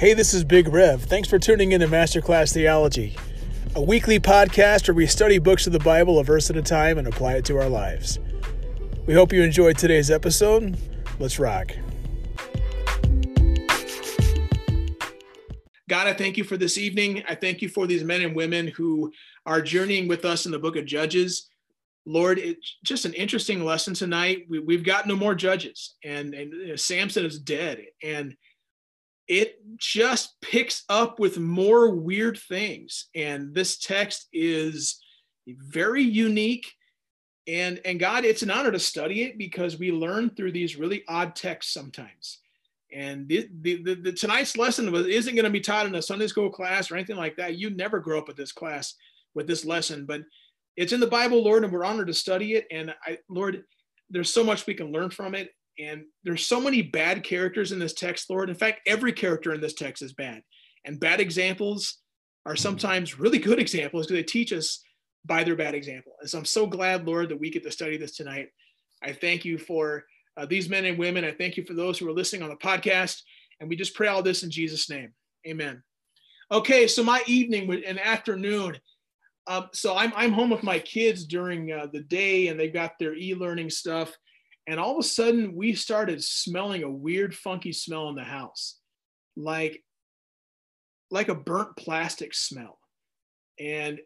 Hey, this is Big Rev. Thanks for tuning in to Masterclass Theology, a weekly podcast where we study books of the Bible a verse at a time and apply it to our lives. We hope you enjoyed today's episode. Let's rock. God, I thank you for this evening. I thank you for these men and women who are journeying with us in the book of Judges. Lord, it's just an interesting lesson tonight. We, have got no more judges, and, and you know, Samson is dead. And it just picks up with more weird things. And this text is very unique. And, and God, it's an honor to study it because we learn through these really odd texts sometimes. And the, the, the, the tonight's lesson isn't going to be taught in a Sunday school class or anything like that. You never grow up with this class with this lesson, but it's in the Bible, Lord, and we're honored to study it. And I, Lord, there's so much we can learn from it. And there's so many bad characters in this text, Lord. In fact, every character in this text is bad. And bad examples are sometimes really good examples because they teach us by their bad example. And so I'm so glad, Lord, that we get to study this tonight. I thank you for uh, these men and women. I thank you for those who are listening on the podcast. And we just pray all this in Jesus' name. Amen. Okay, so my evening and afternoon. Um, so I'm, I'm home with my kids during uh, the day and they've got their e-learning stuff and all of a sudden we started smelling a weird funky smell in the house. Like like a burnt plastic smell. And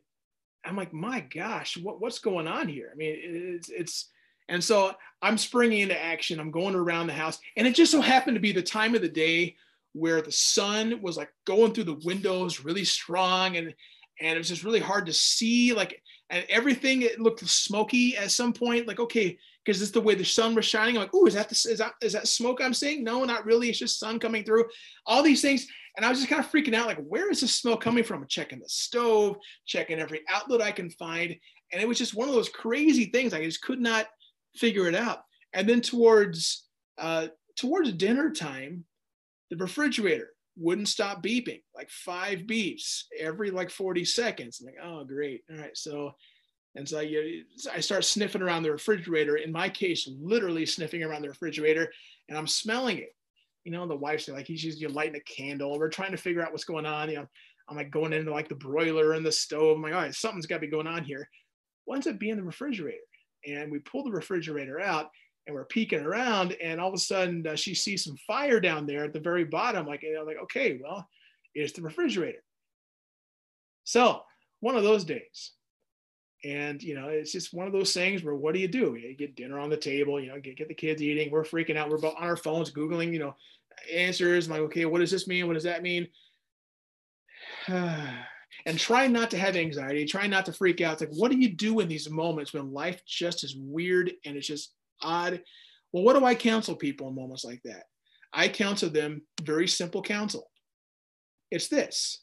i'm like my gosh what, what's going on here? I mean it's it's and so i'm springing into action. I'm going around the house. And it just so happened to be the time of the day where the sun was like going through the windows really strong. And and it was just really hard to see like and everything it looked smoky at some point. Like okay because it's the way the sun was shining. I'm like, oh, is that the, is that is that smoke I'm seeing? No, not really. It's just sun coming through. All these things, and I was just kind of freaking out. Like, where is this smoke coming from? I'm checking the stove, checking every outlet I can find, and it was just one of those crazy things. I just could not figure it out. And then towards uh, towards dinner time, the refrigerator wouldn't stop beeping, like five beeps every like 40 seconds. I'm like, oh, great. All right, so and so I, I start sniffing around the refrigerator, in my case, literally sniffing around the refrigerator, and I'm smelling it. You know, the wife's like, he's just you know, lighting a candle. We're trying to figure out what's going on. You know, I'm like going into like the broiler and the stove. I'm like, all right, something's got to be going on here. What ends up being the refrigerator? And we pull the refrigerator out and we're peeking around, and all of a sudden uh, she sees some fire down there at the very bottom. Like, know, like, okay, well, it's the refrigerator. So one of those days, and you know, it's just one of those things where what do you do? You get dinner on the table, you know, get, get the kids eating. We're freaking out. We're on our phones, Googling, you know, answers. I'm like, okay, what does this mean? What does that mean? and try not to have anxiety, try not to freak out. It's like, what do you do in these moments when life just is weird and it's just odd? Well, what do I counsel people in moments like that? I counsel them very simple counsel. It's this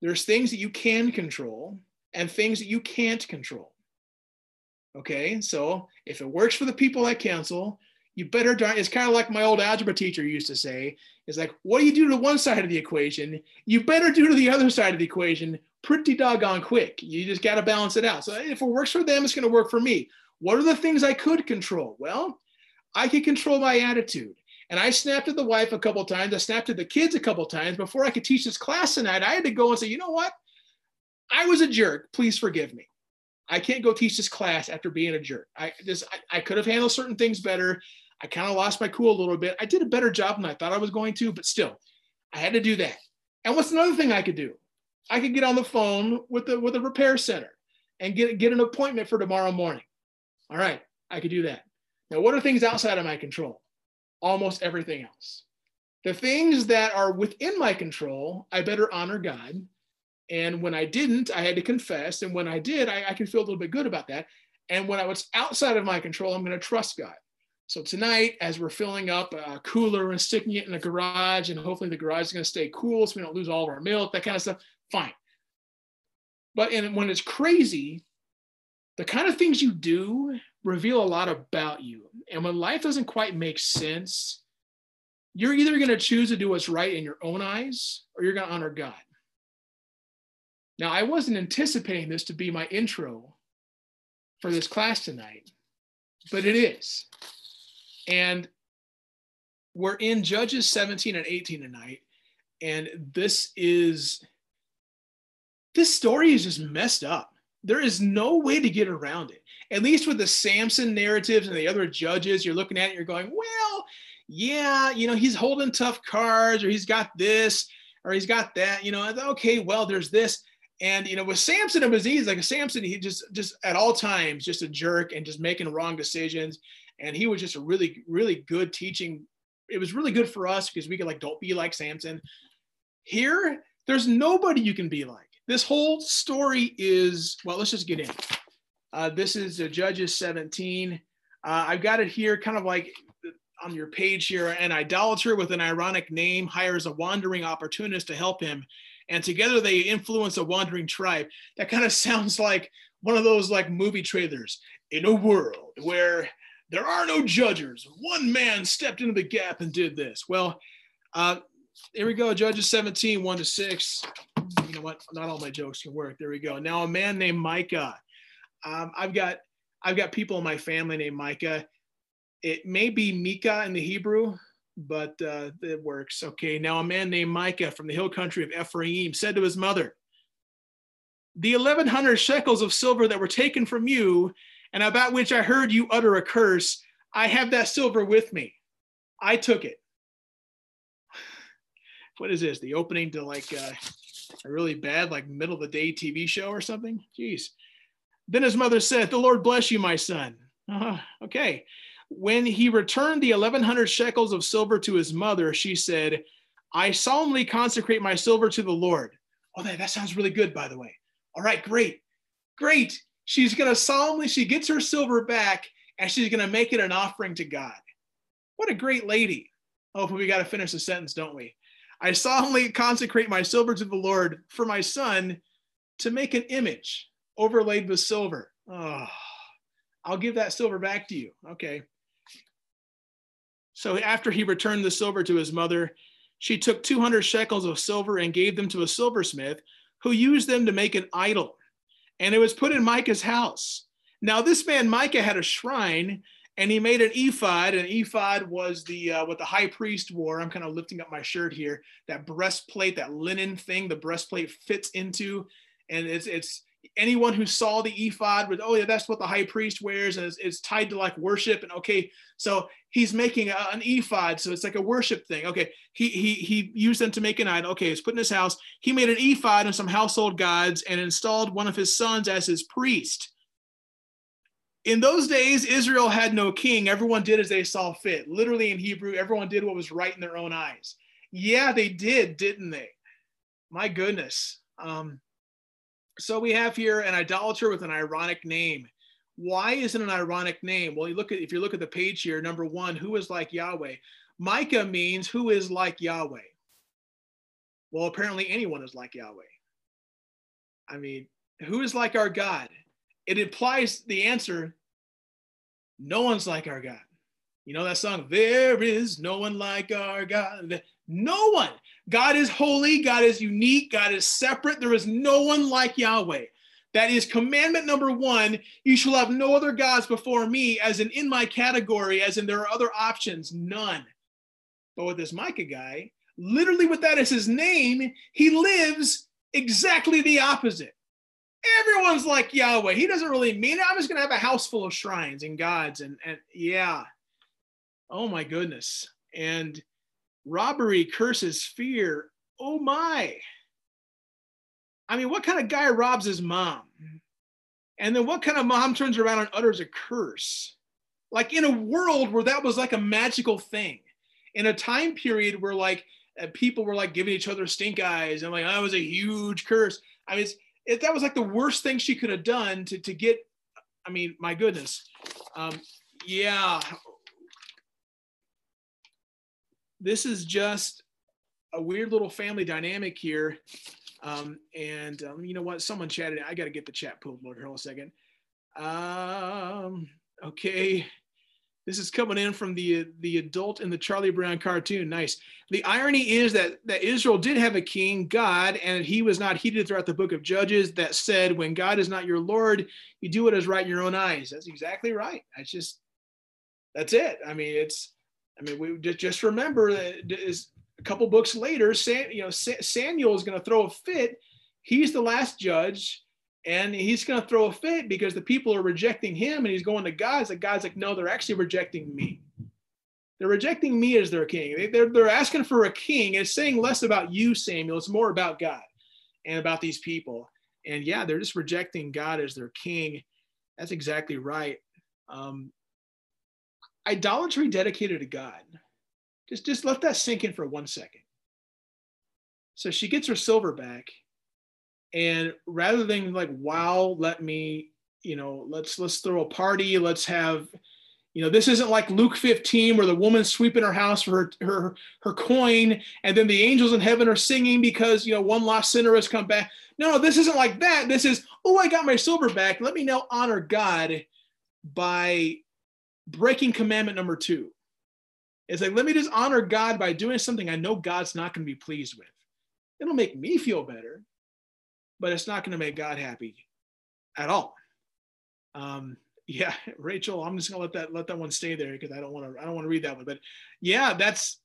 there's things that you can control and things that you can't control. Okay, so if it works for the people I counsel, you better darn. It's kind of like my old algebra teacher used to say. It's like, what do you do to one side of the equation? You better do to the other side of the equation pretty doggone quick. You just got to balance it out. So if it works for them, it's going to work for me. What are the things I could control? Well, I could control my attitude. And I snapped at the wife a couple times. I snapped at the kids a couple times before I could teach this class tonight. I had to go and say, you know what? I was a jerk. Please forgive me. I can't go teach this class after being a jerk. I just I, I could have handled certain things better. I kind of lost my cool a little bit. I did a better job than I thought I was going to, but still, I had to do that. And what's another thing I could do? I could get on the phone with the with a repair center and get get an appointment for tomorrow morning. All right, I could do that. Now, what are things outside of my control? Almost everything else. The things that are within my control, I better honor God and when I didn't, I had to confess. And when I did, I, I can feel a little bit good about that. And when I was outside of my control, I'm going to trust God. So tonight, as we're filling up a cooler and sticking it in the garage, and hopefully the garage is going to stay cool so we don't lose all of our milk, that kind of stuff, fine. But in, when it's crazy, the kind of things you do reveal a lot about you. And when life doesn't quite make sense, you're either going to choose to do what's right in your own eyes or you're going to honor God. Now, I wasn't anticipating this to be my intro for this class tonight, but it is. And we're in Judges 17 and 18 tonight. And this is, this story is just messed up. There is no way to get around it. At least with the Samson narratives and the other judges, you're looking at it, you're going, well, yeah, you know, he's holding tough cards or he's got this or he's got that, you know, okay, well, there's this. And you know, with Samson, was easy. Like Samson, he just just at all times just a jerk and just making wrong decisions. And he was just a really, really good teaching. It was really good for us because we could like, don't be like Samson. Here, there's nobody you can be like. This whole story is well. Let's just get in. Uh, this is uh, Judges 17. Uh, I've got it here, kind of like on your page here. An idolater with an ironic name hires a wandering opportunist to help him and together they influence a wandering tribe. That kind of sounds like one of those like movie trailers. In a world where there are no judges, one man stepped into the gap and did this. Well, uh, here we go. Judges 17, 1 to 6. You know what? Not all my jokes can work. There we go. Now, a man named Micah. Um, I've got I've got people in my family named Micah. It may be Micah in the Hebrew, but uh, it works. Okay, now a man named Micah from the hill country of Ephraim said to his mother, The 1100 shekels of silver that were taken from you, and about which I heard you utter a curse, I have that silver with me. I took it. What is this? The opening to like uh, a really bad, like middle of the day TV show or something? Jeez. Then his mother said, The Lord bless you, my son. Uh, okay. When he returned the 1100 shekels of silver to his mother, she said, I solemnly consecrate my silver to the Lord. Oh, that, that sounds really good, by the way. All right, great. Great. She's going to solemnly, she gets her silver back and she's going to make it an offering to God. What a great lady. Oh, but we got to finish the sentence, don't we? I solemnly consecrate my silver to the Lord for my son to make an image overlaid with silver. Oh, I'll give that silver back to you. Okay. So after he returned the silver to his mother, she took 200 shekels of silver and gave them to a silversmith who used them to make an idol. And it was put in Micah's house. Now, this man, Micah, had a shrine and he made an ephod. An ephod was the uh, what the high priest wore. I'm kind of lifting up my shirt here. That breastplate, that linen thing, the breastplate fits into, and it's it's anyone who saw the ephod with, oh yeah, that's what the high priest wears, and it's, it's tied to like worship. And okay, so he's making a, an ephod, so it's like a worship thing. Okay, he he he used them to make an idol. Okay, it's put in his house. He made an ephod and some household gods, and installed one of his sons as his priest. In those days, Israel had no king. Everyone did as they saw fit. Literally in Hebrew, everyone did what was right in their own eyes. Yeah, they did, didn't they? My goodness. Um, so we have here an idolater with an ironic name. Why is it an ironic name? Well, you look at if you look at the page here, number one, who is like Yahweh? Micah means who is like Yahweh. Well, apparently anyone is like Yahweh. I mean, who is like our God? It implies the answer no one's like our God. You know that song, There is no one like our God. No one. God is holy, God is unique, God is separate. There is no one like Yahweh. That is commandment number one. You shall have no other gods before me, as in in my category, as in there are other options, none. But with this Micah guy, literally with that as his name, he lives exactly the opposite. Everyone's like Yahweh. He doesn't really mean it. I'm just going to have a house full of shrines and gods. And, and yeah. Oh my goodness. And robbery, curses, fear. Oh my. I mean, what kind of guy robs his mom? And then what kind of mom turns around and utters a curse? Like in a world where that was like a magical thing, in a time period where like uh, people were like giving each other stink eyes and like, that was a huge curse. I mean, it, that was like the worst thing she could have done to, to get, I mean, my goodness. Um, yeah, this is just a weird little family dynamic here. Um, and um, you know what? Someone chatted. I got to get the chat pulled here in a second. Um, okay. This is coming in from the the adult in the Charlie Brown cartoon. Nice. The irony is that that Israel did have a king, God, and he was not heeded throughout the book of Judges. That said, when God is not your Lord, you do what is right in your own eyes. That's exactly right. That's just that's it. I mean, it's I mean, we just remember that is a couple books later, Sam, you know, Samuel is going to throw a fit. He's the last judge, and he's going to throw a fit because the people are rejecting him, and he's going to God. It's God's like, no, they're actually rejecting me. They're rejecting me as their king. They, they're, they're asking for a king. It's saying less about you, Samuel. It's more about God and about these people. And yeah, they're just rejecting God as their king. That's exactly right. Um, idolatry dedicated to God. Just, just let that sink in for one second. So she gets her silver back, and rather than like, wow, let me, you know, let's let's throw a party, let's have, you know, this isn't like Luke 15 where the woman's sweeping her house for her her her coin, and then the angels in heaven are singing because you know one lost sinner has come back. No, this isn't like that. This is, oh, I got my silver back. Let me now honor God by breaking commandment number two. It's like, let me just honor God by doing something I know God's not going to be pleased with. It'll make me feel better, but it's not going to make God happy at all. Um, yeah, Rachel, I'm just gonna let that let that one stay there because I don't want to I don't want to read that one. But yeah, that's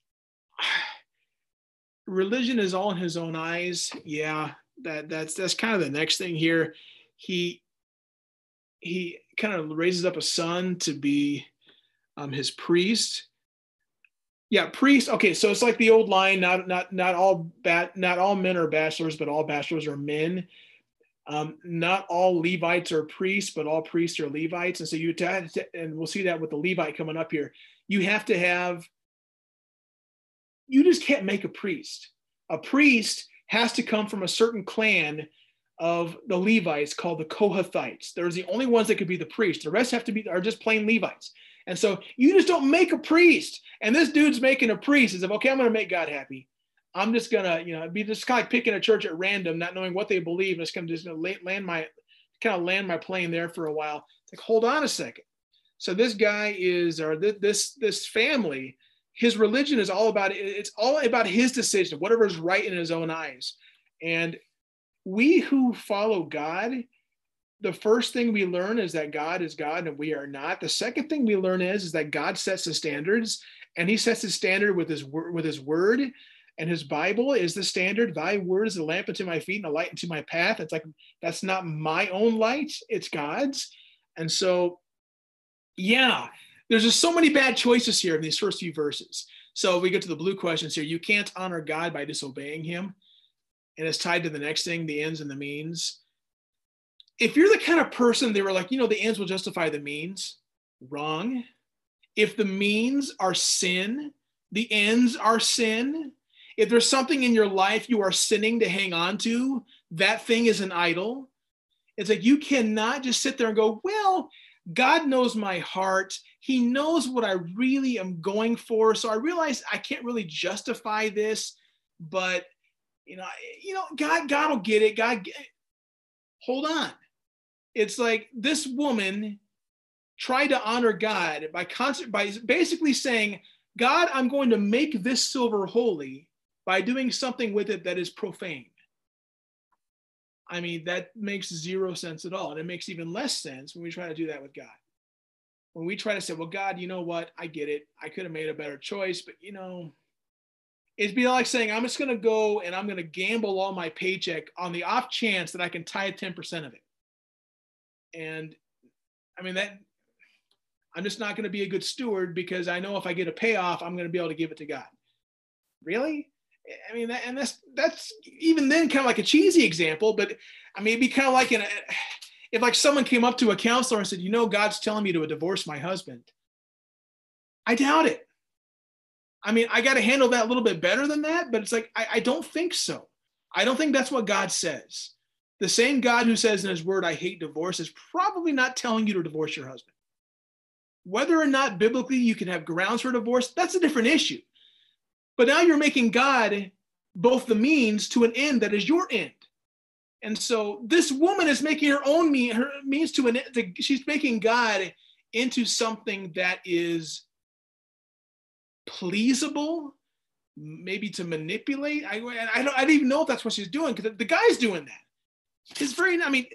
religion is all in his own eyes. Yeah, that that's that's kind of the next thing here. He he kind of raises up a son to be um, his priest. Yeah, priest. Okay, so it's like the old line: not not not all bat, not all men are bachelors, but all bachelors are men. Um, not all Levites are priests, but all priests are Levites. And so you and we'll see that with the Levite coming up here. You have to have. You just can't make a priest. A priest has to come from a certain clan of the Levites called the Kohathites. They're the only ones that could be the priest. The rest have to be are just plain Levites. And so you just don't make a priest. And this dude's making a priest. Is of okay, I'm going to make God happy. I'm just gonna, you know, be just kind of like picking a church at random, not knowing what they believe. And it's gonna just land my kind of land my plane there for a while. It's like, hold on a second. So this guy is, or this this family, his religion is all about it's all about his decision, whatever is right in his own eyes. And we who follow God, the first thing we learn is that God is God and we are not. The second thing we learn is, is that God sets the standards and he sets the standard with his word with his word and his Bible is the standard. Thy word is a lamp unto my feet and a light unto my path. It's like that's not my own light, it's God's. And so, yeah, there's just so many bad choices here in these first few verses. So we get to the blue questions here. You can't honor God by disobeying him. And it's tied to the next thing, the ends and the means if you're the kind of person they were like, you know, the ends will justify the means, wrong. If the means are sin, the ends are sin. If there's something in your life you are sinning to hang on to, that thing is an idol. It's like you cannot just sit there and go, well, God knows my heart. He knows what I really am going for. So I realize I can't really justify this, but you know, you know, God, God will get it. God, hold on it's like this woman tried to honor God by concert by basically saying, God, I'm going to make this silver holy by doing something with it that is profane. I mean, that makes zero sense at all. And it makes even less sense when we try to do that with God. When we try to say, well, God, you know what? I get it. I could have made a better choice, but you know, it'd be like saying, I'm just going to go and I'm going to gamble all my paycheck on the off chance that I can tie 10% of it. And I mean, that I'm just not going to be a good steward because I know if I get a payoff, I'm going to be able to give it to God. Really? I mean, that, and that's that's even then kind of like a cheesy example, but I mean, it'd be kind of like in a, if like someone came up to a counselor and said, "You know, God's telling me to divorce my husband." I doubt it. I mean, I got to handle that a little bit better than that, but it's like I, I don't think so. I don't think that's what God says the same God who says in his word, I hate divorce, is probably not telling you to divorce your husband. Whether or not biblically you can have grounds for divorce, that's a different issue. But now you're making God both the means to an end that is your end. And so this woman is making her own mean, her means to an end. She's making God into something that is pleasable, maybe to manipulate. I, I, don't, I don't even know if that's what she's doing because the guy's doing that it's very i mean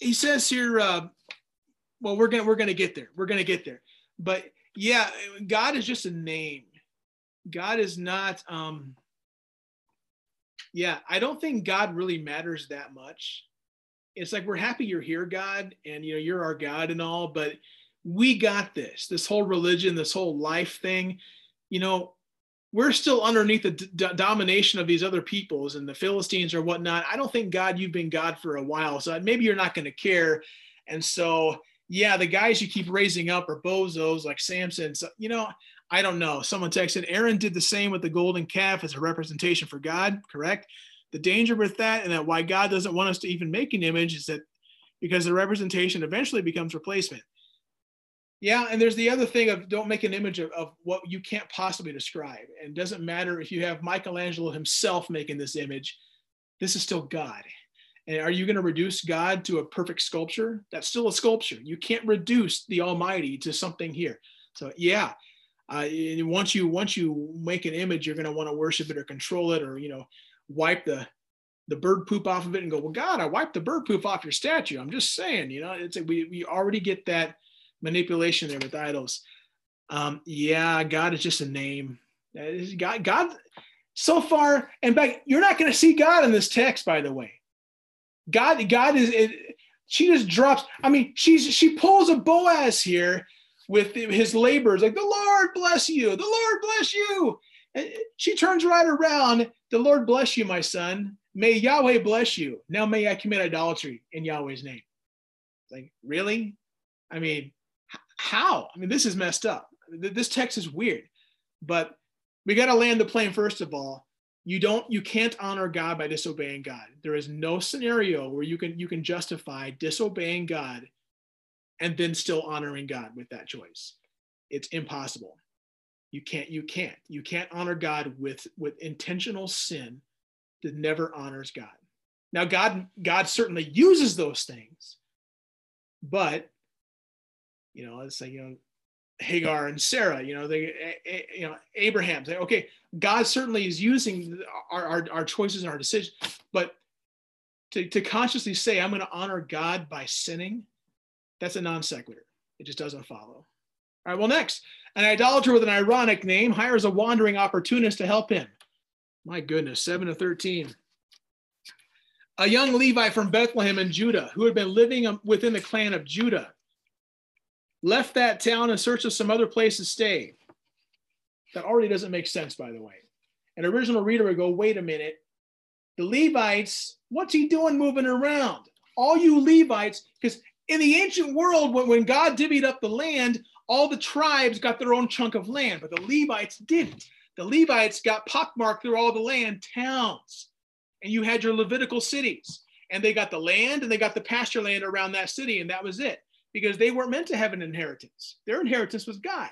he says here uh, well we're gonna we're gonna get there we're gonna get there but yeah god is just a name God is not. Um, yeah, I don't think God really matters that much. It's like we're happy you're here, God, and you know you're our God and all, but we got this. This whole religion, this whole life thing, you know, we're still underneath the d- domination of these other peoples and the Philistines or whatnot. I don't think God, you've been God for a while, so maybe you're not going to care. And so, yeah, the guys you keep raising up are bozos like Samson. So, you know, I don't know. Someone texted Aaron did the same with the golden calf as a representation for God, correct? The danger with that and that why God doesn't want us to even make an image is that because the representation eventually becomes replacement. Yeah, and there's the other thing of don't make an image of, of what you can't possibly describe. And doesn't matter if you have Michelangelo himself making this image, this is still God. And are you going to reduce God to a perfect sculpture? That's still a sculpture. You can't reduce the Almighty to something here. So yeah, uh, once you once you make an image, you're going to want to worship it or control it, or you know, wipe the the bird poop off of it and go, well, God, I wiped the bird poop off your statue. I'm just saying, you know, it's we we already get that manipulation there with idols. Um, yeah, God is just a name. God, God, so far and back, you're not going to see God in this text, by the way. God, God is. It, she just drops. I mean, she's she pulls a Boaz here with his labors, like the Lord bless you, the Lord bless you. And she turns right around. The Lord bless you, my son. May Yahweh bless you. Now may I commit idolatry in Yahweh's name. Like, really? I mean, how? I mean, this is messed up. This text is weird, but we got to land the plane first of all. You don't, you can't honor God by disobeying God. There is no scenario where you can you can justify disobeying God and then still honoring God with that choice. It's impossible. You can't, you can't, you can't honor God with with intentional sin that never honors God. Now, God, God certainly uses those things, but you know, it's like, you know, Hagar and Sarah, you know, they, eh, eh, you know, Abraham. Say, okay, God certainly is using our, our, our choices and our decisions, but to, to consciously say, I'm going to honor God by sinning, that's a non sequitur. It just doesn't follow. All right, well, next, an idolater with an ironic name hires a wandering opportunist to help him. My goodness, 7 to 13. A young Levite from Bethlehem in Judah who had been living um, within the clan of Judah left that town in search of some other place to stay. That already doesn't make sense, by the way. An original reader would go, wait a minute. The Levites, what's he doing moving around? All you Levites, because in the ancient world, when, when God divvied up the land, all the tribes got their own chunk of land, but the Levites didn't. The Levites got pockmarked through all the land, towns, and you had your Levitical cities, and they got the land and they got the pasture land around that city, and that was it because they weren't meant to have an inheritance. Their inheritance was God.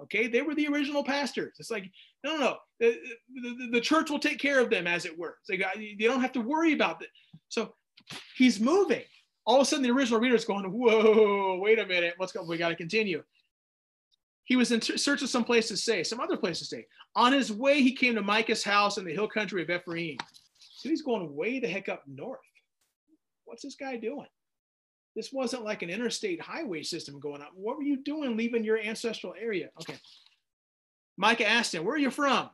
Okay, they were the original pastors. It's like, no, no, no. The, the, the church will take care of them, as it were. So uh, they don't have to worry about it. So he's moving. All of a sudden, the original reader is going, whoa, wait a minute. What's going We got to continue. He was in search of some place to stay, some other place to stay. On his way, he came to Micah's house in the hill country of Ephraim. So he's going way the heck up north. What's this guy doing? This wasn't like an interstate highway system going up. What were you doing leaving your ancestral area? Okay. Micah asked him, Where are you from?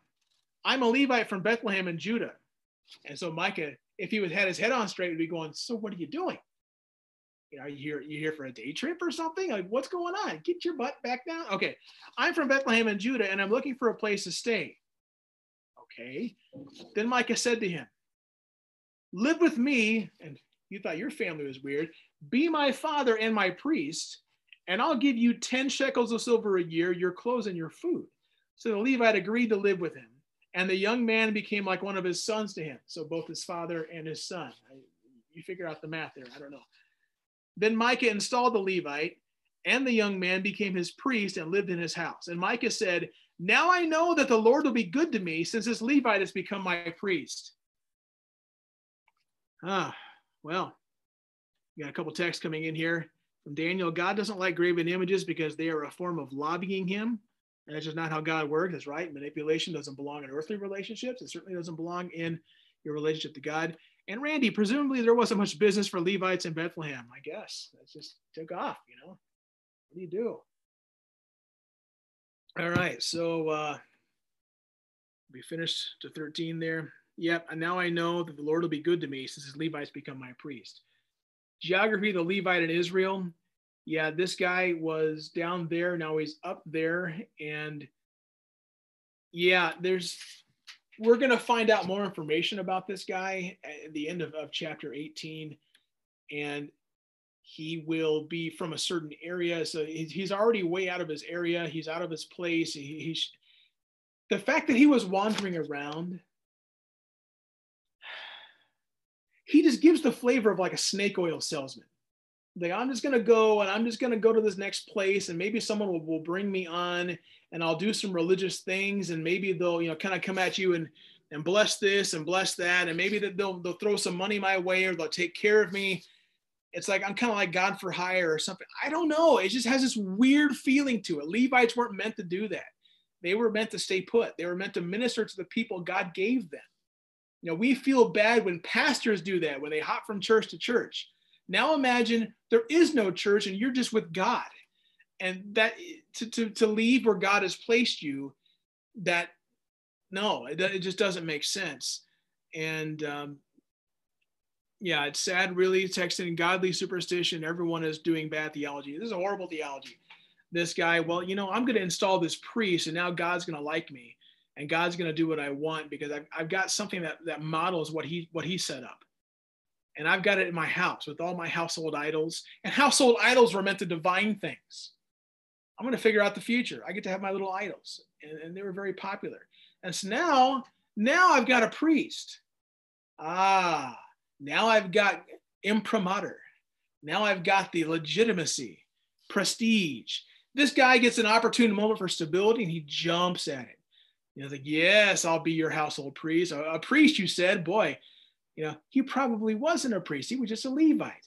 I'm a Levite from Bethlehem in Judah. And so Micah, if he had his head on straight, would be going, So what are you doing? You know, are you here, you here for a day trip or something? Like, what's going on? Get your butt back down. Okay. I'm from Bethlehem in Judah, and I'm looking for a place to stay. Okay. Then Micah said to him, Live with me, and you thought your family was weird. Be my father and my priest, and I'll give you 10 shekels of silver a year, your clothes and your food. So the Levite agreed to live with him. And the young man became like one of his sons to him. So both his father and his son. You figure out the math there. I don't know. Then Micah installed the Levite, and the young man became his priest and lived in his house. And Micah said, Now I know that the Lord will be good to me since this Levite has become my priest. Ah, well, we got a couple texts coming in here from Daniel. God doesn't like graven images because they are a form of lobbying him. And that's just not how God works. That's right. Manipulation doesn't belong in earthly relationships. It certainly doesn't belong in your relationship to God. And Randy, presumably there wasn't much business for Levites in Bethlehem, I guess. That just took off, you know. What do you do? All right. So uh we finished to 13 there? Yep, and now I know that the Lord will be good to me since his Levites become my priest. Geography, the Levite in Israel. Yeah, this guy was down there. Now he's up there. And yeah, there's, we're to find out more information about this guy at the end of, of chapter 18. And he will be from a certain area. So he's already way out of his area. He's out of his place. He, he's, the fact that he was wandering around he just gives the flavor of like a snake oil salesman. Like i'm just going to go and i'm just going to go to this next place and maybe someone will, will bring me on and i'll do some religious things and maybe they'll you know kind of come at you and and bless this and bless that and maybe they'll they'll throw some money my way or they'll take care of me. It's like i'm kind of like god for hire or something. I don't know. It just has this weird feeling to it. Levites weren't meant to do that. They were meant to stay put. They were meant to minister to the people God gave them. You know, we feel bad when pastors do that, when they hop from church to church. Now imagine there is no church and you're just with God. And that to, to, to leave where God has placed you, that no, it, it just doesn't make sense. And um, yeah, it's sad, really. Texting godly superstition. Everyone is doing bad theology. This is a horrible theology this guy, well, you know, I'm going to install this priest and now God's going to like me and God's going to do what I want because I've, I've got something that, that models what he, what he set up. And I've got it in my house with all my household idols and household idols were meant to divine things. I'm going to figure out the future. I get to have my little idols and, and they were very popular. And so now, now I've got a priest. Ah, now I've got imprimatur. Now I've got the legitimacy, prestige, this guy gets an opportune moment for stability and he jumps at it. You know, like, yes, I'll be your household priest. A, a priest, you said, boy, you know, he probably wasn't a priest. He was just a Levite.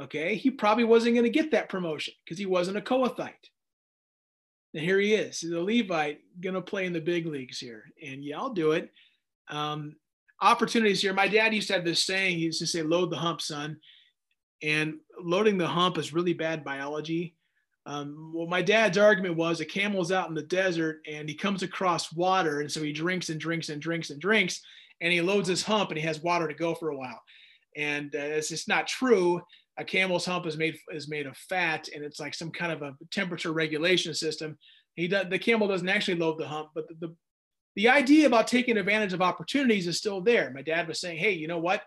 Okay. He probably wasn't going to get that promotion because he wasn't a Kohathite. And here he is, the Levite, going to play in the big leagues here. And yeah, I'll do it. Um, opportunities here. My dad used to have this saying, he used to say, load the hump, son. And loading the hump is really bad biology. Um, well, my dad's argument was a camel's out in the desert and he comes across water. And so he drinks and drinks and drinks and drinks and he loads his hump and he has water to go for a while. And uh, it's just not true. A camel's hump is made is made of fat and it's like some kind of a temperature regulation system. He does, the camel doesn't actually load the hump, but the, the, the idea about taking advantage of opportunities is still there. My dad was saying, hey, you know what?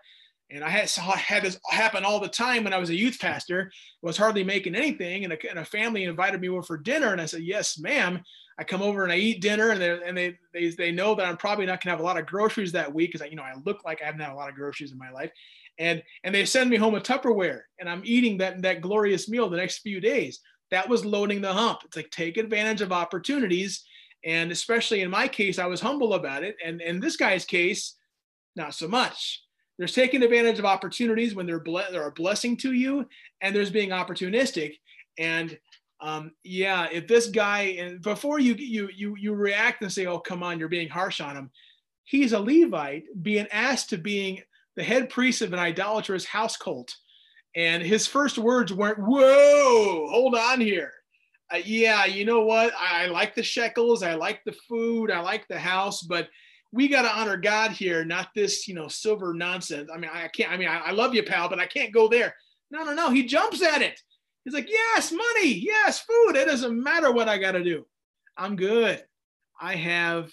And I had saw had this happen all the time when I was a youth pastor. Was hardly making anything, and a, and a family invited me over for dinner, and I said, "Yes, ma'am." I come over and I eat dinner, and they and they they, they know that I'm probably not gonna have a lot of groceries that week because I you know I look like I haven't had a lot of groceries in my life, and and they send me home a Tupperware, and I'm eating that that glorious meal the next few days. That was loading the hump. It's like take advantage of opportunities, and especially in my case, I was humble about it, and in this guy's case, not so much there's taking advantage of opportunities when they're, ble- they're a blessing to you, and there's being opportunistic. And um, yeah, if this guy, and before you you you you react and say, "Oh, come on, you're being harsh on him," he's a Levite being asked to being the head priest of an idolatrous house cult, and his first words weren't, "Whoa, hold on here." Uh, yeah, you know what? I, I like the shekels, I like the food, I like the house, but we got to honor God here, not this, you know, silver nonsense. I mean, I can't, I mean, I, I, love you, pal, but I can't go there. No, no, no. He jumps at it. He's like, yes, money, yes, food. It doesn't matter what I got to do. I'm good. I have,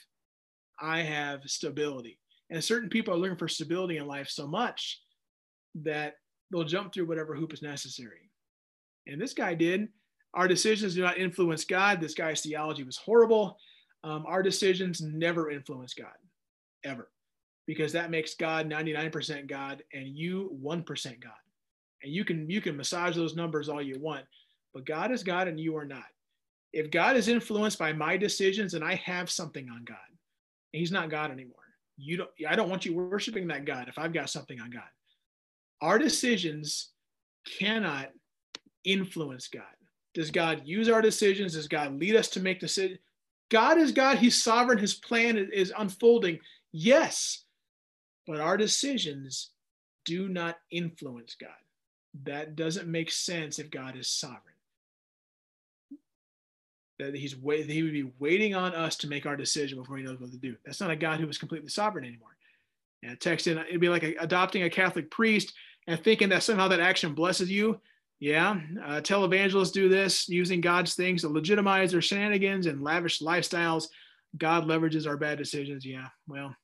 I have stability. And certain people are looking for stability in life so much that they'll jump through whatever hoop is necessary. And this guy did. Our decisions do not influence God. This guy's theology was horrible. Um, our decisions never influence God ever because that makes God 99% God and you 1% God. And you can you can massage those numbers all you want, but God is God and you are not. If God is influenced by my decisions and I have something on God, he's not God anymore. You don't I don't want you worshiping that God if I've got something on God. Our decisions cannot influence God. Does God use our decisions? Does God lead us to make decisions? God is God, He's sovereign, His plan is unfolding. Yes, but our decisions do not influence God. That doesn't make sense if God is sovereign. that he's wait, he would be waiting on us to make our decision before he knows what to do. That's not a God who is completely sovereign anymore. And text in, it'd be like adopting a Catholic priest and thinking that somehow that action blesses you. Yeah, uh, televangelists do this using God's things to legitimize their shenanigans and lavish lifestyles. God leverages our bad decisions. Yeah, well,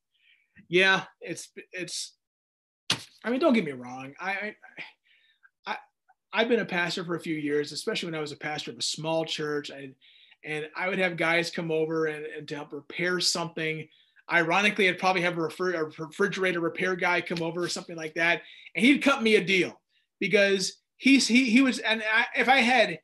yeah, it's it's. I mean, don't get me wrong. I, I I I've been a pastor for a few years, especially when I was a pastor of a small church. And, and I would have guys come over and, and to help repair something. Ironically, I'd probably have a, refer, a refrigerator repair guy come over or something like that, and he'd cut me a deal because he's he he was. And I, if I had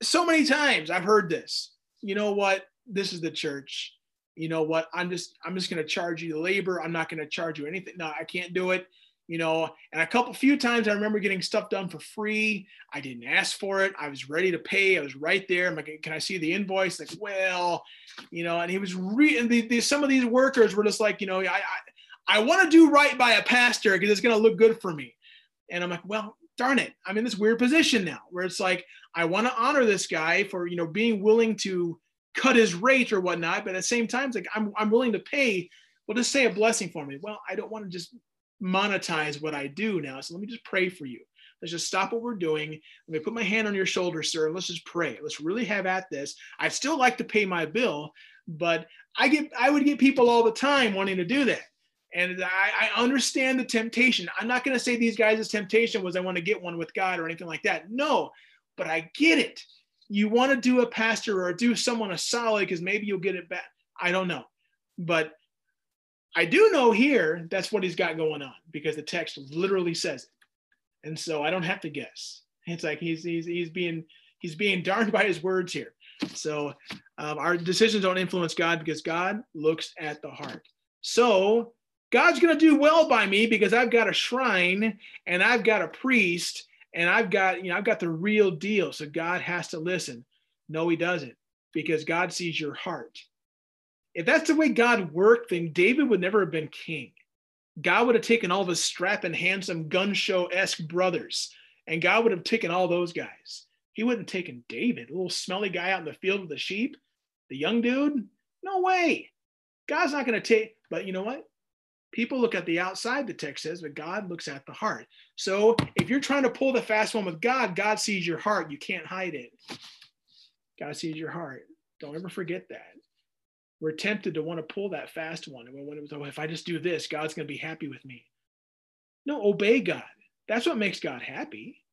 so many times, I've heard this. You know what? This is the church. You know what? I'm just I'm just going to charge you labor. I'm not going to charge you anything. No, I can't do it you know and a couple few times i remember getting stuff done for free i didn't ask for it i was ready to pay i was right there i'm like can i see the invoice like well you know and he was re the, the, some of these workers were just like you know i i, I want to do right by a pastor because it's going to look good for me and i'm like well darn it i'm in this weird position now where it's like i want to honor this guy for you know being willing to cut his rate or whatnot but at the same time it's like i'm, I'm willing to pay well just say a blessing for me well i don't want to just monetize what I do now. So let me just pray for you. Let's just stop what we're doing. Let me put my hand on your shoulder, sir, and let's just pray. Let's really have at this. I'd still like to pay my bill, but I get I would get people all the time wanting to do that. And I, I understand the temptation. I'm not going to say these guys' temptation was I want to get one with God or anything like that. No, but I get it. You want to do a pastor or do someone a solid because maybe you'll get it back. I don't know. But I do know here that's what he's got going on because the text literally says it. And so I don't have to guess. It's like he's he's he's being he's being darned by his words here. So um, our decisions don't influence God because God looks at the heart. So God's going to do well by me because I've got a shrine and I've got a priest and I've got you know I've got the real deal. So God has to listen. No, he doesn't because God sees your heart. If that's the way God worked, then David would never have been king. God would have taken all of his strapping, handsome, gun show esque brothers, and God would have taken all those guys. He wouldn't have taken David, a little smelly guy out in the field with the sheep, the young dude. No way. God's not going to take, but you know what? People look at the outside, the text says, but God looks at the heart. So if you're trying to pull the fast one with God, God sees your heart. You can't hide it. God sees your heart. Don't ever forget that we're tempted to want to pull that fast one. And when it was, oh, if I just do this, God's going to be happy with me. No, obey God. That's what makes God happy.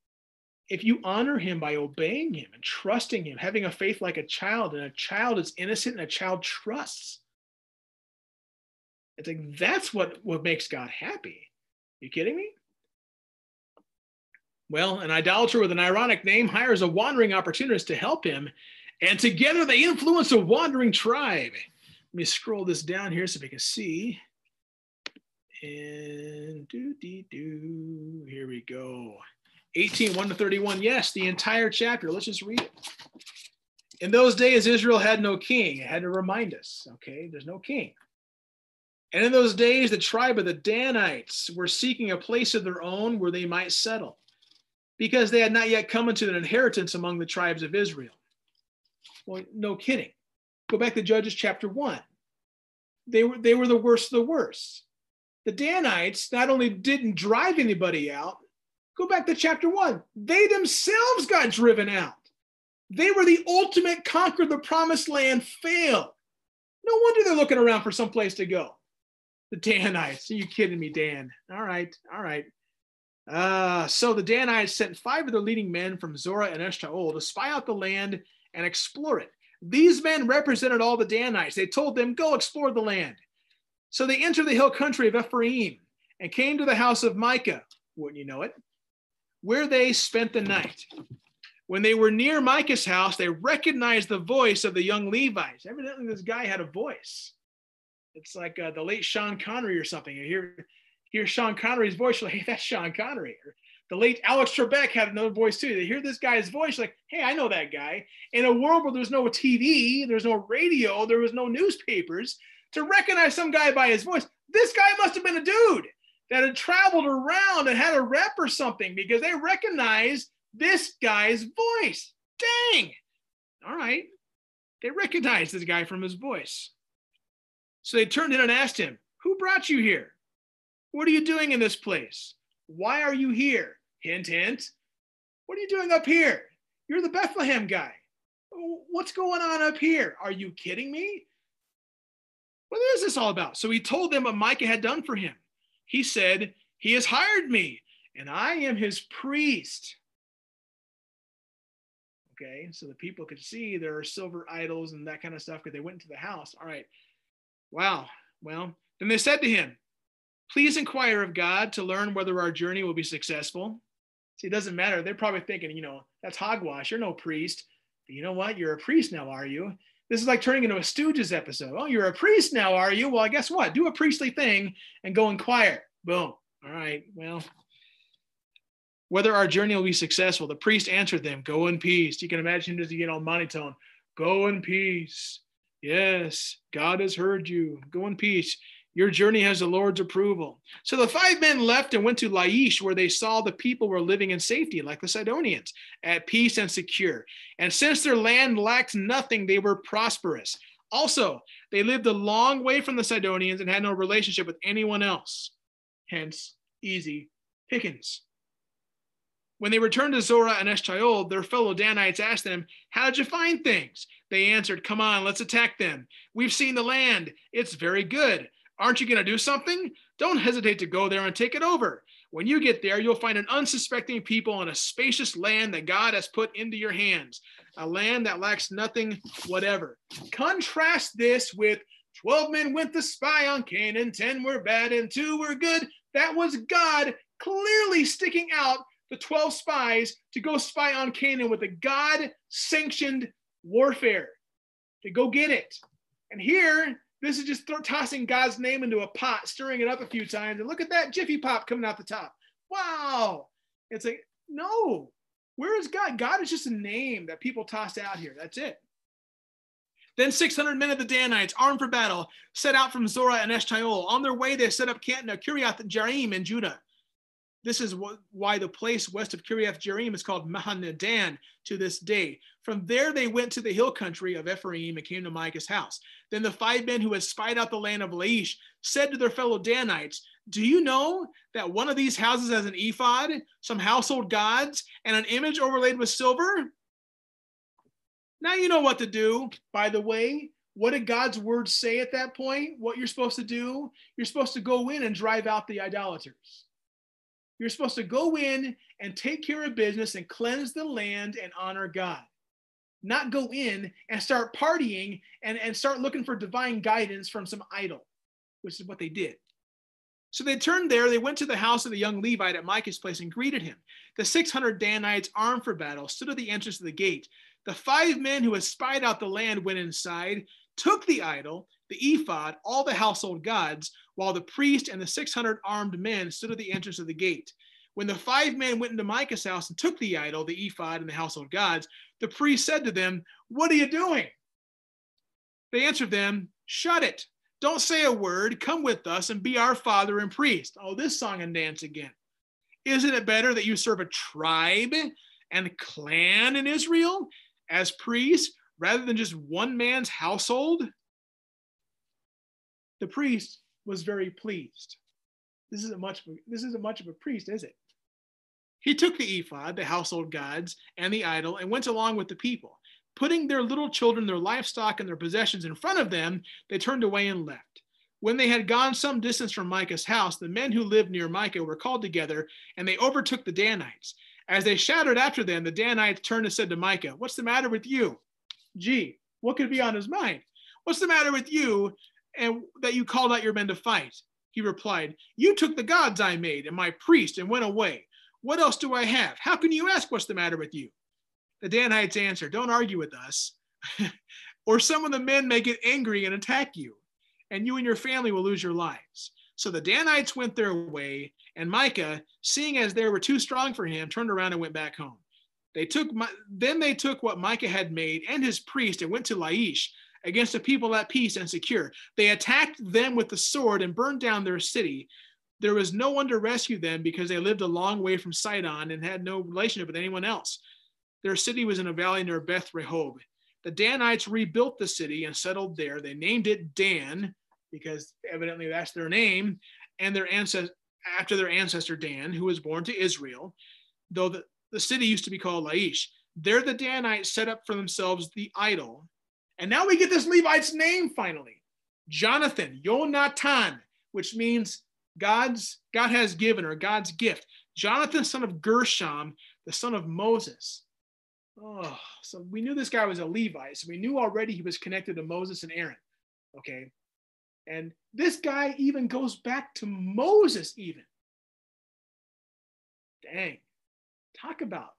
If you honor him by obeying him and trusting him, having a faith like a child, and a child is innocent and a child trusts. It's like that's what, what makes God happy. You kidding me? Well, an idolater with an ironic name hires a wandering opportunist to help him, and together they influence a wandering tribe. Let me scroll this down here so we can see. And do, do, do. Here we go. 18, 1 to 31. Yes, the entire chapter. Let's just read it. In those days, Israel had no king. It had to remind us, okay? There's no king. And in those days, the tribe of the Danites were seeking a place of their own where they might settle, because they had not yet come into an inheritance among the tribes of Israel. Well, no kidding. Go back to Judges chapter one. They were, they were the worst of the worst. The Danites not only didn't drive anybody out, go back to chapter one, they themselves got driven out. They were the ultimate conquer the promised land fail. No wonder they're looking around for some place to go. The Danites. Are you kidding me, Dan? All right, all right. Uh, so the Danites sent five of their leading men from Zorah and Eshtaol to spy out the land and explore it. These men represented all the Danites. They told them, Go explore the land. So they entered the hill country of Ephraim and came to the house of Micah, wouldn't you know it, where they spent the night. When they were near Micah's house, they recognized the voice of the young Levites. Evidently, this guy had a voice. It's like uh, the late Sean Connery or something. You hear, hear Sean Connery's voice, you're like, hey, that's Sean Connery. Or the late Alex Trebek had another voice too. They hear this guy's voice, like, hey, I know that guy. In a world where there's no TV, there's no radio, there was no newspapers, to recognize some guy by his voice, this guy must have been a dude that had traveled around and had a rep or something because they recognized this guy's voice. Dang. All right. They recognized this guy from his voice. So they turned in and asked him, Who brought you here? What are you doing in this place? Why are you here? Hint, hint. What are you doing up here? You're the Bethlehem guy. What's going on up here? Are you kidding me? What is this all about? So he told them what Micah had done for him. He said, He has hired me, and I am his priest. Okay, so the people could see there are silver idols and that kind of stuff because they went into the house. All right. Wow. Well, then they said to him, Please inquire of God to learn whether our journey will be successful. See, it doesn't matter. They're probably thinking, you know, that's hogwash. You're no priest. But you know what? You're a priest now, are you? This is like turning into a Stooges episode. Oh, you're a priest now, are you? Well, guess what? Do a priestly thing and go inquire. Boom. All right. Well, whether our journey will be successful, the priest answered them, Go in peace. You can imagine him just get on monotone. Go in peace. Yes, God has heard you. Go in peace. Your journey has the Lord's approval. So the five men left and went to Laish, where they saw the people were living in safety, like the Sidonians, at peace and secure. And since their land lacked nothing, they were prosperous. Also, they lived a long way from the Sidonians and had no relationship with anyone else. Hence, easy pickings. When they returned to Zorah and Eshtaol, their fellow Danites asked them, How did you find things? They answered, Come on, let's attack them. We've seen the land. It's very good. Aren't you going to do something? Don't hesitate to go there and take it over. When you get there, you'll find an unsuspecting people in a spacious land that God has put into your hands, a land that lacks nothing whatever. Contrast this with 12 men went to spy on Canaan, 10 were bad, and 2 were good. That was God clearly sticking out the 12 spies to go spy on Canaan with a God sanctioned warfare to go get it. And here, this is just th- tossing God's name into a pot, stirring it up a few times. And look at that Jiffy Pop coming out the top. Wow. It's like, no, where is God? God is just a name that people tossed out here. That's it. Then 600 men of the Danites, armed for battle, set out from Zorah and Eshtaol. On their way, they set up camp near Kiriath Jearim in Judah. This is why the place west of Kiriath Jearim is called Mahaneh-dan to this day. From there, they went to the hill country of Ephraim and came to Micah's house. Then the five men who had spied out the land of Laish said to their fellow Danites, Do you know that one of these houses has an ephod, some household gods, and an image overlaid with silver? Now you know what to do. By the way, what did God's word say at that point? What you're supposed to do? You're supposed to go in and drive out the idolaters. You're supposed to go in and take care of business and cleanse the land and honor God. Not go in and start partying and, and start looking for divine guidance from some idol, which is what they did. So they turned there, they went to the house of the young Levite at Micah's place and greeted him. The 600 Danites, armed for battle, stood at the entrance of the gate. The five men who had spied out the land went inside, took the idol, the ephod, all the household gods, while the priest and the 600 armed men stood at the entrance of the gate. When the five men went into Micah's house and took the idol, the ephod, and the household gods, the priest said to them, What are you doing? They answered them, Shut it. Don't say a word. Come with us and be our father and priest. Oh, this song and dance again. Isn't it better that you serve a tribe and clan in Israel as priests rather than just one man's household? The priest was very pleased. This isn't much. This isn't much of a priest, is it? He took the ephod, the household gods, and the idol, and went along with the people. Putting their little children, their livestock, and their possessions in front of them, they turned away and left. When they had gone some distance from Micah's house, the men who lived near Micah were called together, and they overtook the Danites. As they shouted after them, the Danites turned and said to Micah, What's the matter with you? Gee, what could be on his mind? What's the matter with you and that you called out your men to fight? He replied, You took the gods I made and my priest and went away. What else do I have? How can you ask what's the matter with you? The Danites answered, Don't argue with us, or some of the men may get angry and attack you, and you and your family will lose your lives. So the Danites went their way, and Micah, seeing as they were too strong for him, turned around and went back home. They took then they took what Micah had made and his priest and went to Laish against the people at peace and secure. They attacked them with the sword and burned down their city. There was no one to rescue them because they lived a long way from Sidon and had no relationship with anyone else. Their city was in a valley near Beth Rehob. The Danites rebuilt the city and settled there. They named it Dan because evidently that's their name, and their ancestor after their ancestor Dan, who was born to Israel, though the, the city used to be called Laish. There the Danites set up for themselves the idol. And now we get this Levite's name finally. Jonathan, Yonatan, which means God's God has given or God's gift. Jonathan, son of Gershom, the son of Moses. Oh, so we knew this guy was a Levite. So we knew already he was connected to Moses and Aaron. Okay. And this guy even goes back to Moses, even. Dang. Talk about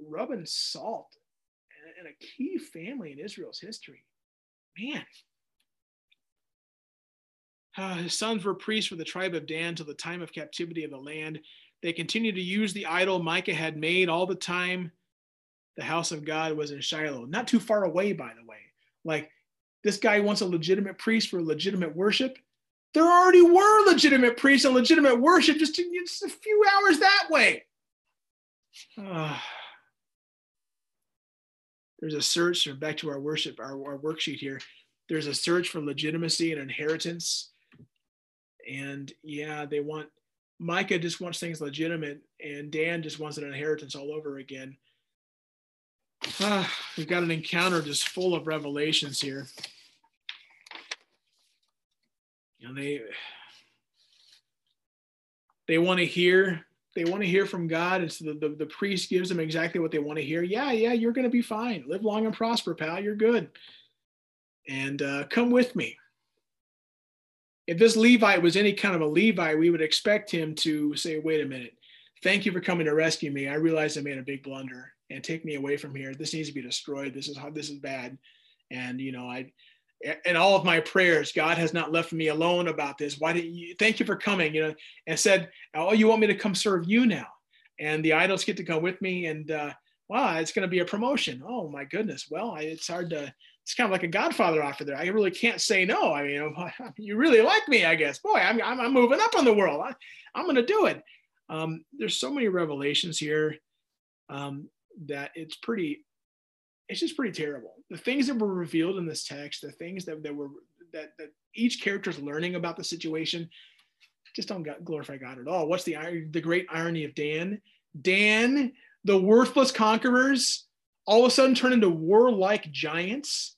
rubbing salt and a key family in Israel's history. Man. Uh, his sons were priests for the tribe of Dan till the time of captivity of the land. They continued to use the idol Micah had made all the time the house of God was in Shiloh, not too far away, by the way. Like this guy wants a legitimate priest for legitimate worship. There already were legitimate priests and legitimate worship just, just a few hours that way. Uh, there's a search, back to our worship, our, our worksheet here. There's a search for legitimacy and inheritance. And yeah, they want, Micah just wants things legitimate, and Dan just wants an inheritance all over again. Uh, we've got an encounter just full of revelations here. Know, they they want to hear they want to hear from God, and so the, the, the priest gives them exactly what they want to hear. Yeah, yeah, you're going to be fine. Live long and prosper, pal. You're good. And uh, come with me. If this Levite was any kind of a Levite, we would expect him to say, "Wait a minute. Thank you for coming to rescue me. I realize I made a big blunder, and take me away from here. This needs to be destroyed. This is how this is bad." And you know, I in all of my prayers, God has not left me alone about this. Why didn't you thank you for coming? You know, and said, Oh, you want me to come serve you now? And the idols get to come with me, and uh, wow, it's going to be a promotion. Oh my goodness. Well, I, it's hard to. It's kind of like a Godfather offer there. I really can't say no. I mean, you really like me, I guess. Boy, I'm I'm, I'm moving up in the world. I, I'm going to do it. Um, there's so many revelations here um, that it's pretty it's just pretty terrible. The things that were revealed in this text, the things that, that were that, that each character is learning about the situation, just don't glorify God at all. What's the the great irony of Dan? Dan, the worthless conquerors, all of a sudden turn into warlike giants.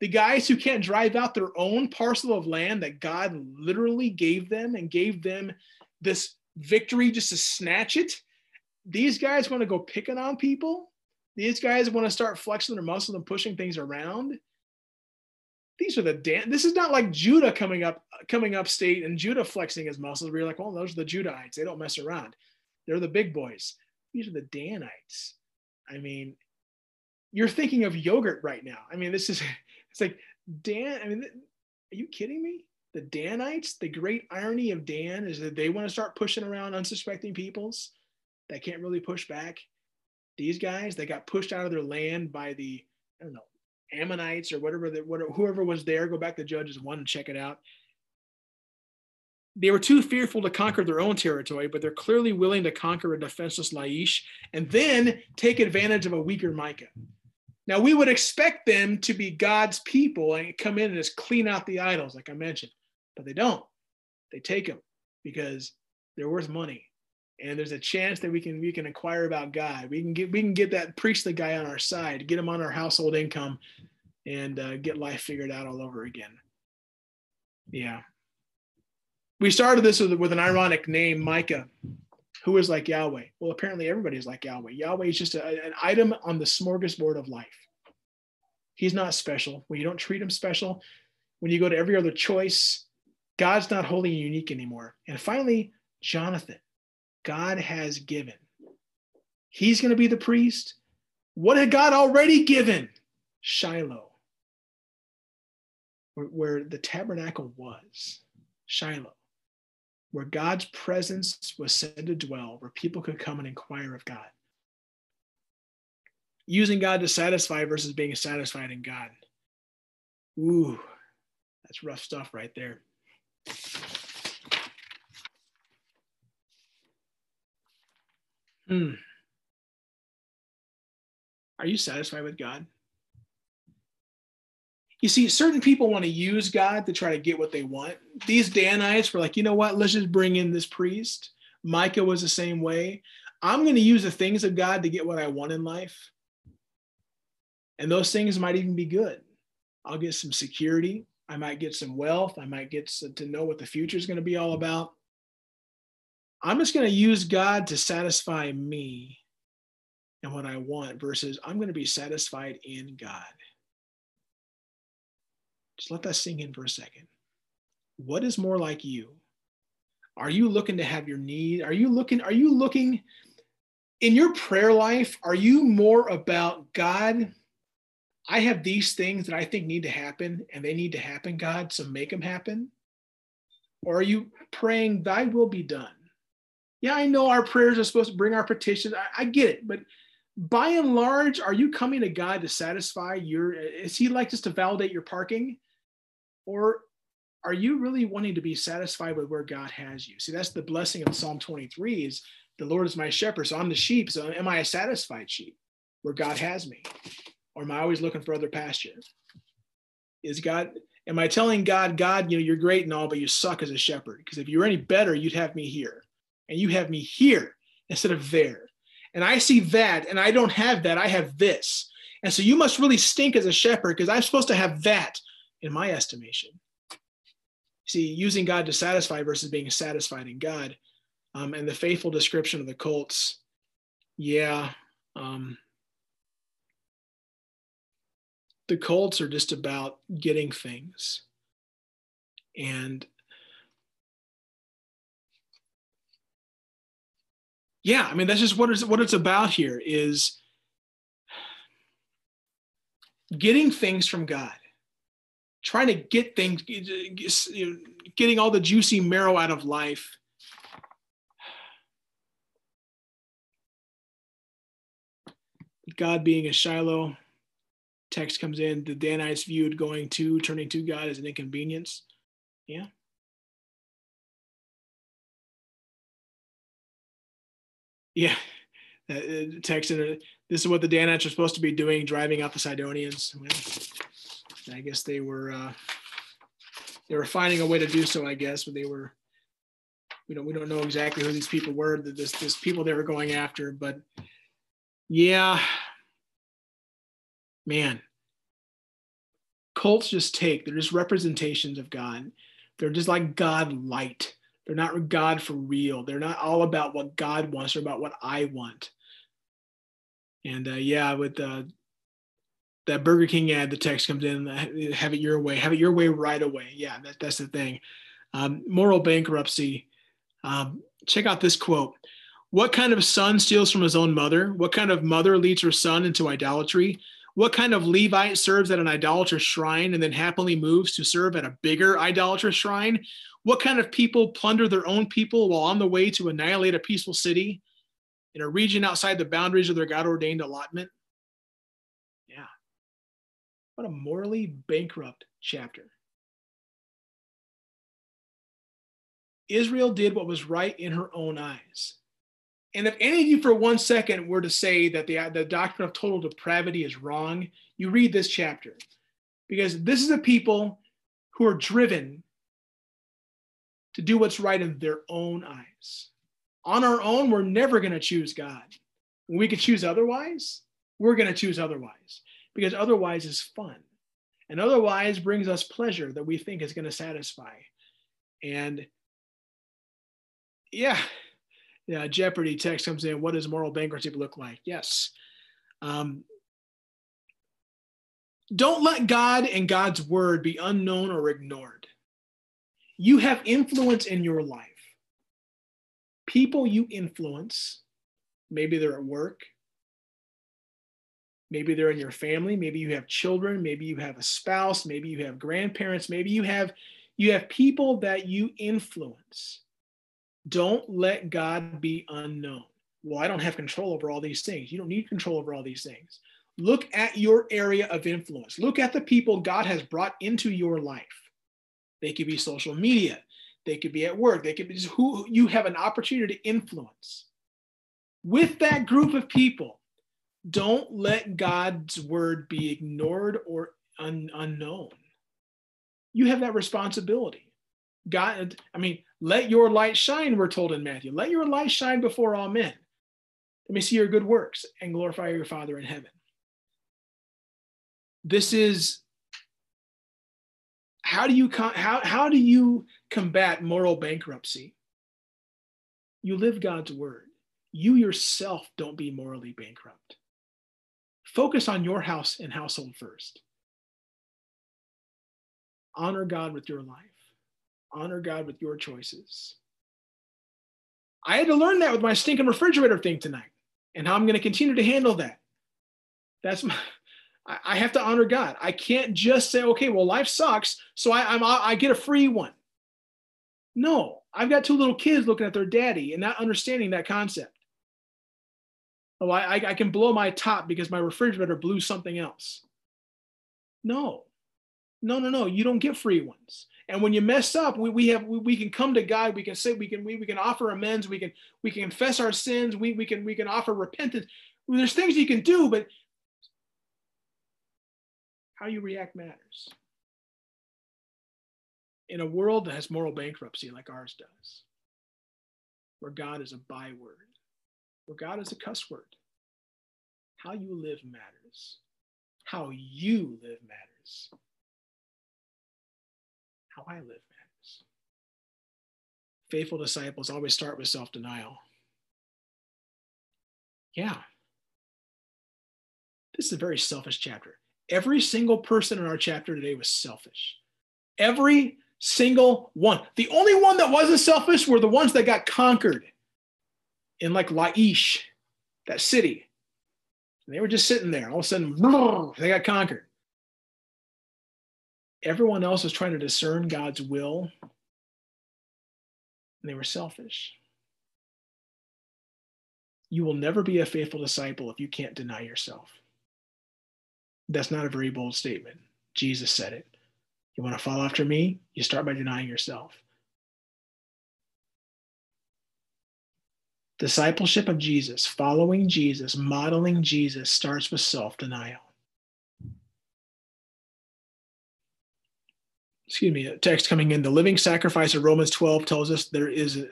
The guys who can't drive out their own parcel of land that God literally gave them and gave them this victory just to snatch it. These guys want to go picking on people these guys want to start flexing their muscles and pushing things around. These are the Dan. This is not like Judah coming up, coming up state and Judah flexing his muscles. You're like, well, those are the Judahites. They don't mess around. They're the big boys. These are the Danites. I mean, you're thinking of yogurt right now. I mean, this is it's like Dan. I mean, are you kidding me? The Danites. The great irony of Dan is that they want to start pushing around unsuspecting peoples that can't really push back these guys they got pushed out of their land by the I don't know Ammonites or whatever that whatever, whoever was there. Go back to Judges one and check it out. They were too fearful to conquer their own territory, but they're clearly willing to conquer a defenseless Laish and then take advantage of a weaker Micah. Now we would expect them to be God's people and come in and just clean out the idols, like I mentioned, but they don't. They take them because they're worth money and there's a chance that we can we can inquire about God. We can get we can get that priestly guy on our side, get him on our household income, and uh, get life figured out all over again. Yeah. We started this with, with an ironic name, Micah, who is like Yahweh. Well, apparently everybody is like Yahweh. Yahweh is just a, an item on the smorgasbord of life. He's not special. When you don't treat him special, when you go to every other choice, God's not holy and unique anymore. And finally, Jonathan. God has given. He's going to be the priest. What had God already given? Shiloh, where, the tabernacle was. Shiloh, where God's presence was said to dwell, where people could come and inquire of God. Using God to satisfy versus being satisfied in God. Ooh, that's rough stuff right there. Hmm. Are you satisfied with God? You see, certain people want to use God to try to get what they want. These Danites were like, you know what? Let's just bring in this priest. Micah was the same way. I'm going to use the things of God to get what I want in life. And those things might even be good. I'll get some security. I might get some wealth. I might get to know what the future is going to be all about. I'm just going to use God to satisfy me and what I want versus I'm going to be satisfied in God. Just let that sink in for a second. What is more like you? Are you looking to have your need? Are you looking, are you looking in your prayer life? Are you more about God? I have these things that I think need to happen and they need to happen, God, so make them happen? Or are you praying, Thy will be done? Yeah, I know our prayers are supposed to bring our petitions. I, I get it, but by and large, are you coming to God to satisfy your? Is He like just to validate your parking? Or are you really wanting to be satisfied with where God has you? See, that's the blessing of Psalm 23 is the Lord is my shepherd. So I'm the sheep. So am I a satisfied sheep where God has me? Or am I always looking for other pasture? Is God, am I telling God, God, you know, you're great and all, but you suck as a shepherd? Because if you were any better, you'd have me here. And you have me here instead of there. And I see that, and I don't have that. I have this. And so you must really stink as a shepherd because I'm supposed to have that in my estimation. See, using God to satisfy versus being satisfied in God. Um, and the faithful description of the cults, yeah. Um, the cults are just about getting things. And yeah, I mean, that's just what it's, what it's about here is getting things from God trying to get things, getting all the juicy marrow out of life. God being a Shiloh, text comes in, the Danites viewed going to, turning to God as an inconvenience. Yeah. Yeah. Uh, text in, this is what the Danites are supposed to be doing, driving out the Sidonians. I guess they were uh, they were finding a way to do so. I guess, but they were we don't we don't know exactly who these people were. This this people they were going after, but yeah, man, cults just take they're just representations of God. They're just like God light. They're not God for real. They're not all about what God wants or about what I want. And uh, yeah, with uh, that Burger King ad, the text comes in, have it your way, have it your way right away. Yeah, that, that's the thing. Um, moral bankruptcy. Um, check out this quote. What kind of son steals from his own mother? What kind of mother leads her son into idolatry? What kind of Levite serves at an idolatrous shrine and then happily moves to serve at a bigger idolatrous shrine? What kind of people plunder their own people while on the way to annihilate a peaceful city in a region outside the boundaries of their God ordained allotment? Yeah. What a morally bankrupt chapter. Israel did what was right in her own eyes. And if any of you for one second were to say that the, the doctrine of total depravity is wrong, you read this chapter. Because this is a people who are driven to do what's right in their own eyes. On our own, we're never going to choose God. When we could choose otherwise, we're going to choose otherwise because otherwise is fun. And otherwise brings us pleasure that we think is going to satisfy. And yeah, yeah, Jeopardy text comes in. What does moral bankruptcy look like? Yes. Um, don't let God and God's word be unknown or ignored. You have influence in your life. People you influence, maybe they're at work, Maybe they're in your family, maybe you have children, maybe you have a spouse, maybe you have grandparents, maybe you have you have people that you influence. Don't let God be unknown. Well, I don't have control over all these things. You don't need control over all these things. Look at your area of influence. Look at the people God has brought into your life. They could be social media, they could be at work, they could be who you have an opportunity to influence. With that group of people, don't let God's word be ignored or un, unknown. You have that responsibility. God, I mean, let your light shine, we're told in Matthew. Let your light shine before all men. Let me see your good works and glorify your Father in heaven. This is how do you how, how do you combat moral bankruptcy? You live God's word. You yourself don't be morally bankrupt. Focus on your house and household first. Honor God with your life. Honor God with your choices. I had to learn that with my stinking refrigerator thing tonight and how I'm going to continue to handle that. That's my, I have to honor God. I can't just say, okay, well, life sucks, so I, I'm I get a free one. No, I've got two little kids looking at their daddy and not understanding that concept. Oh, I, I can blow my top because my refrigerator blew something else. No, no, no, no. You don't get free ones. And when you mess up, we, we have we, we can come to God. We can say we can we, we can offer amends. We can we can confess our sins. We we can we can offer repentance. There's things you can do, but how you react matters. In a world that has moral bankruptcy like ours does, where God is a byword, where God is a cuss word, how you live matters. How you live matters. How I live matters. Faithful disciples always start with self denial. Yeah. This is a very selfish chapter. Every single person in our chapter today was selfish. Every single one. The only one that wasn't selfish were the ones that got conquered in like Laish, that city. And they were just sitting there. All of a sudden, they got conquered. Everyone else was trying to discern God's will, and they were selfish. You will never be a faithful disciple if you can't deny yourself. That's not a very bold statement. Jesus said it. You want to follow after me? You start by denying yourself. Discipleship of Jesus, following Jesus, modeling Jesus starts with self denial. Excuse me, a text coming in. The living sacrifice of Romans 12 tells us there is a,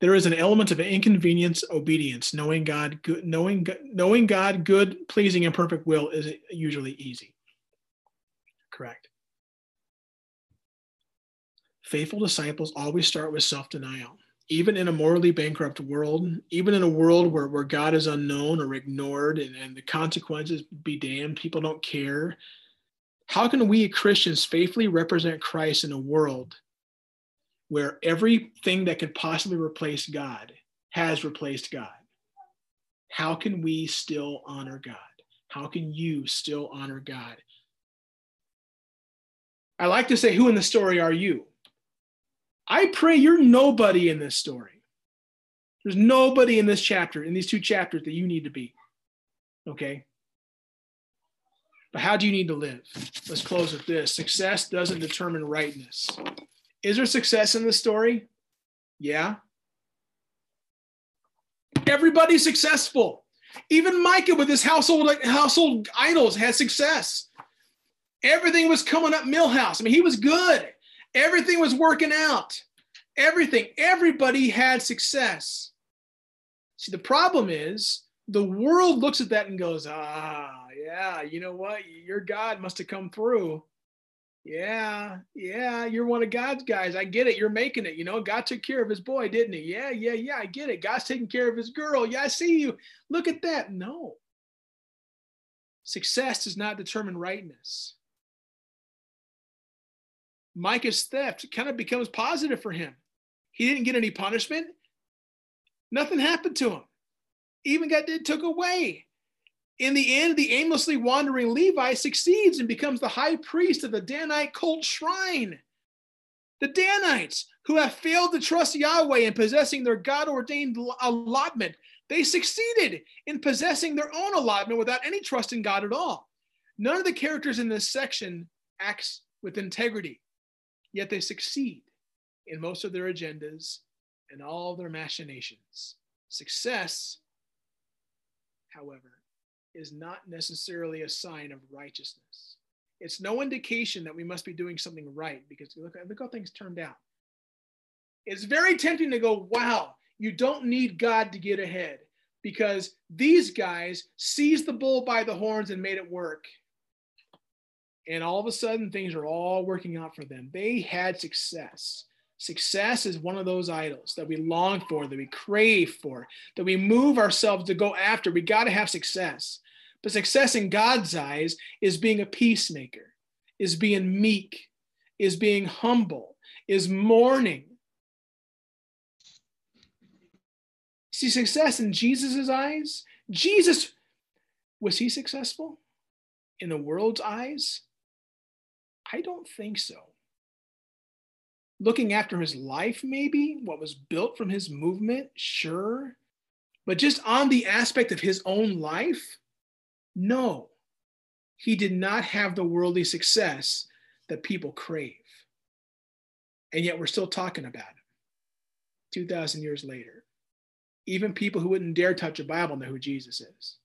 there is an element of inconvenience obedience. Knowing god good knowing knowing god good pleasing and perfect will is usually easy. Correct. Faithful disciples always start with self-denial. Even in a morally bankrupt world even in a world where, where god is unknown or ignored and, and the consequences be damned people don't care. How can we christians faithfully represent christ in a world where everything that could possibly replace God has replaced God. How can we still honor God? How can you still honor God? I like to say, Who in the story are you? I pray you're nobody in this story. There's nobody in this chapter, in these two chapters, that you need to be. Okay? But how do you need to live? Let's close with this success doesn't determine rightness. Is there success in the story? Yeah. Everybody's successful. Even Micah with his household household idols had success. Everything was coming up Milhouse. I mean, he was good. Everything was working out. Everything. Everybody had success. See, the problem is the world looks at that and goes, ah, yeah, you know what? Your God must have come through. Yeah, yeah, you're one of God's guys. I get it. You're making it. You know, God took care of his boy, didn't he? Yeah, yeah, yeah. I get it. God's taking care of his girl. Yeah, I see you. Look at that. No. Success does not determine rightness. Micah's theft kind of becomes positive for him. He didn't get any punishment. Nothing happened to him. Even got it took away. In the end, the aimlessly wandering Levi succeeds and becomes the high priest of the Danite cult shrine. The Danites, who have failed to trust Yahweh in possessing their God ordained allotment, they succeeded in possessing their own allotment without any trust in God at all. None of the characters in this section acts with integrity, yet they succeed in most of their agendas and all their machinations. Success, however, is not necessarily a sign of righteousness. It's no indication that we must be doing something right because look, at look how things turned out. It's very tempting to go, wow, you don't need God to get ahead because these guys seized the bull by the horns and made it work. And all of a sudden, things are all working out for them. They had success. Success is one of those idols that we long for, that we crave for, that we move ourselves to go after. We got to have success. But success in God's eyes is being a peacemaker, is being meek, is being humble, is mourning. See, success in Jesus' eyes, Jesus, was he successful in the world's eyes? I don't think so. Looking after his life, maybe, what was built from his movement, sure. But just on the aspect of his own life, no. He did not have the worldly success that people crave. And yet we're still talking about him 2,000 years later. Even people who wouldn't dare touch a Bible know who Jesus is.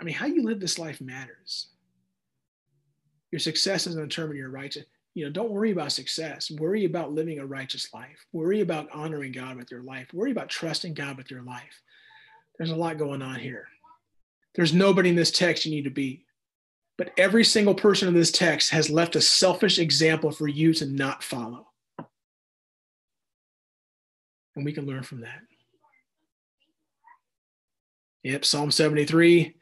I mean, how you live this life matters. Your success doesn't determine your righteous. You know, don't worry about success. Worry about living a righteous life. Worry about honoring God with your life. Worry about trusting God with your life. There's a lot going on here. There's nobody in this text you need to be. But every single person in this text has left a selfish example for you to not follow. And we can learn from that. Yep, Psalm 73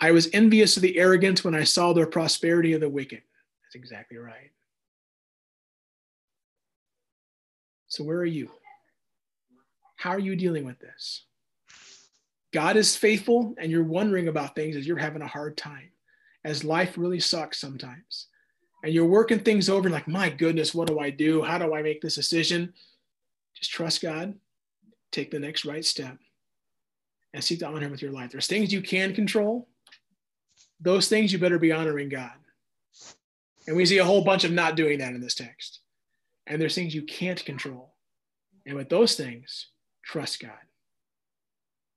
I was envious of the arrogant when I saw the prosperity of the wicked. That's exactly right. So, where are you? How are you dealing with this? God is faithful, and you're wondering about things as you're having a hard time, as life really sucks sometimes. And you're working things over, like, my goodness, what do I do? How do I make this decision? Just trust God, take the next right step, and seek to honor Him with your life. There's things you can control, those things you better be honoring God. And we see a whole bunch of not doing that in this text. And there's things you can't control. And with those things, trust God.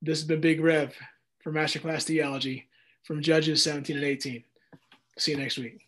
This has been Big Rev for Masterclass Theology from Judges 17 and 18. See you next week.